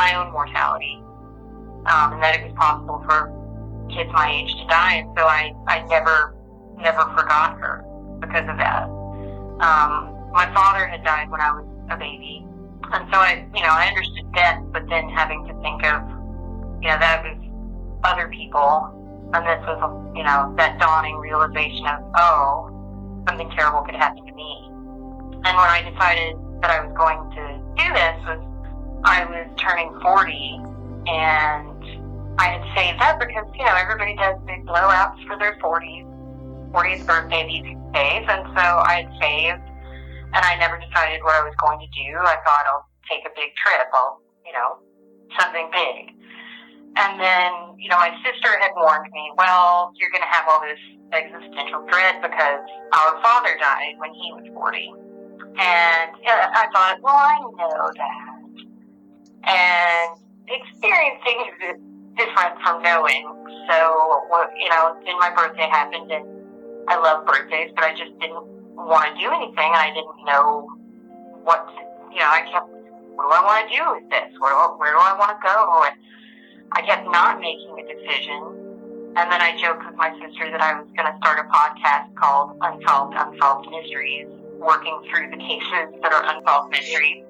my own mortality, um, and that it was possible for kids my age to die. And so I, I never, never forgot her because of that. Um, my father had died when I was a baby. And so I, you know, I understood death, but then having to think of, you know, that was other people. And this was, you know, that dawning realization of, oh, something terrible could happen to me. And when I decided that I was going to do this was was turning 40 and I had saved up because, you know, everybody does big blowouts for their 40s, 40th birthday these days. And so I had saved and I never decided what I was going to do. I thought I'll take a big trip. I'll, you know, something big. And then, you know, my sister had warned me, well, you're going to have all this existential dread because our father died when he was 40. And uh, I thought, well, I know that. And experiencing is different from knowing. So, you know, then my birthday happened, and I love birthdays, but I just didn't want to do anything. I didn't know what, to, you know, I kept, what do I want to do with this? Where, where do I want to go? And I kept not making a decision. And then I joked with my sister that I was going to start a podcast called Unsolved Unsolved Mysteries, working through the cases that are unsolved mysteries.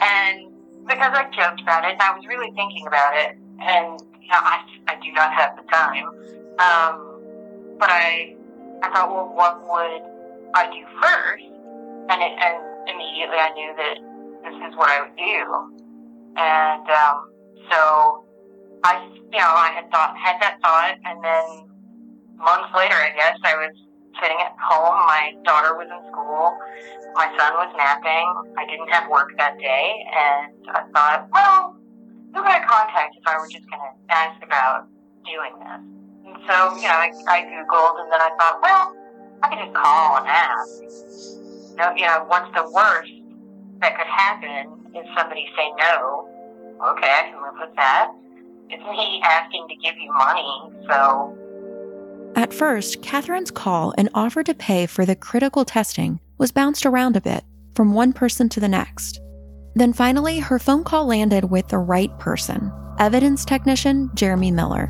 And because I joked about it, and I was really thinking about it, and you know, I, I do not have the time. Um, but I, I thought, well, what would I do first? And, it, and immediately I knew that this is what I would do. And um, so I, you know, I had thought, had that thought, and then months later, I guess, I was sitting at home. My daughter was in school. My son was napping. I didn't have work that day, and I thought, well, who could I contact if I were just going to ask about doing this? And so, you know, I, I Googled, and then I thought, well, I could just call and ask. Know, you know, what's the worst that could happen if somebody say no? Okay, I can live with that. It's me asking to give you money, so. At first, Catherine's call and offer to pay for the critical testing was bounced around a bit from one person to the next. Then finally, her phone call landed with the right person evidence technician Jeremy Miller.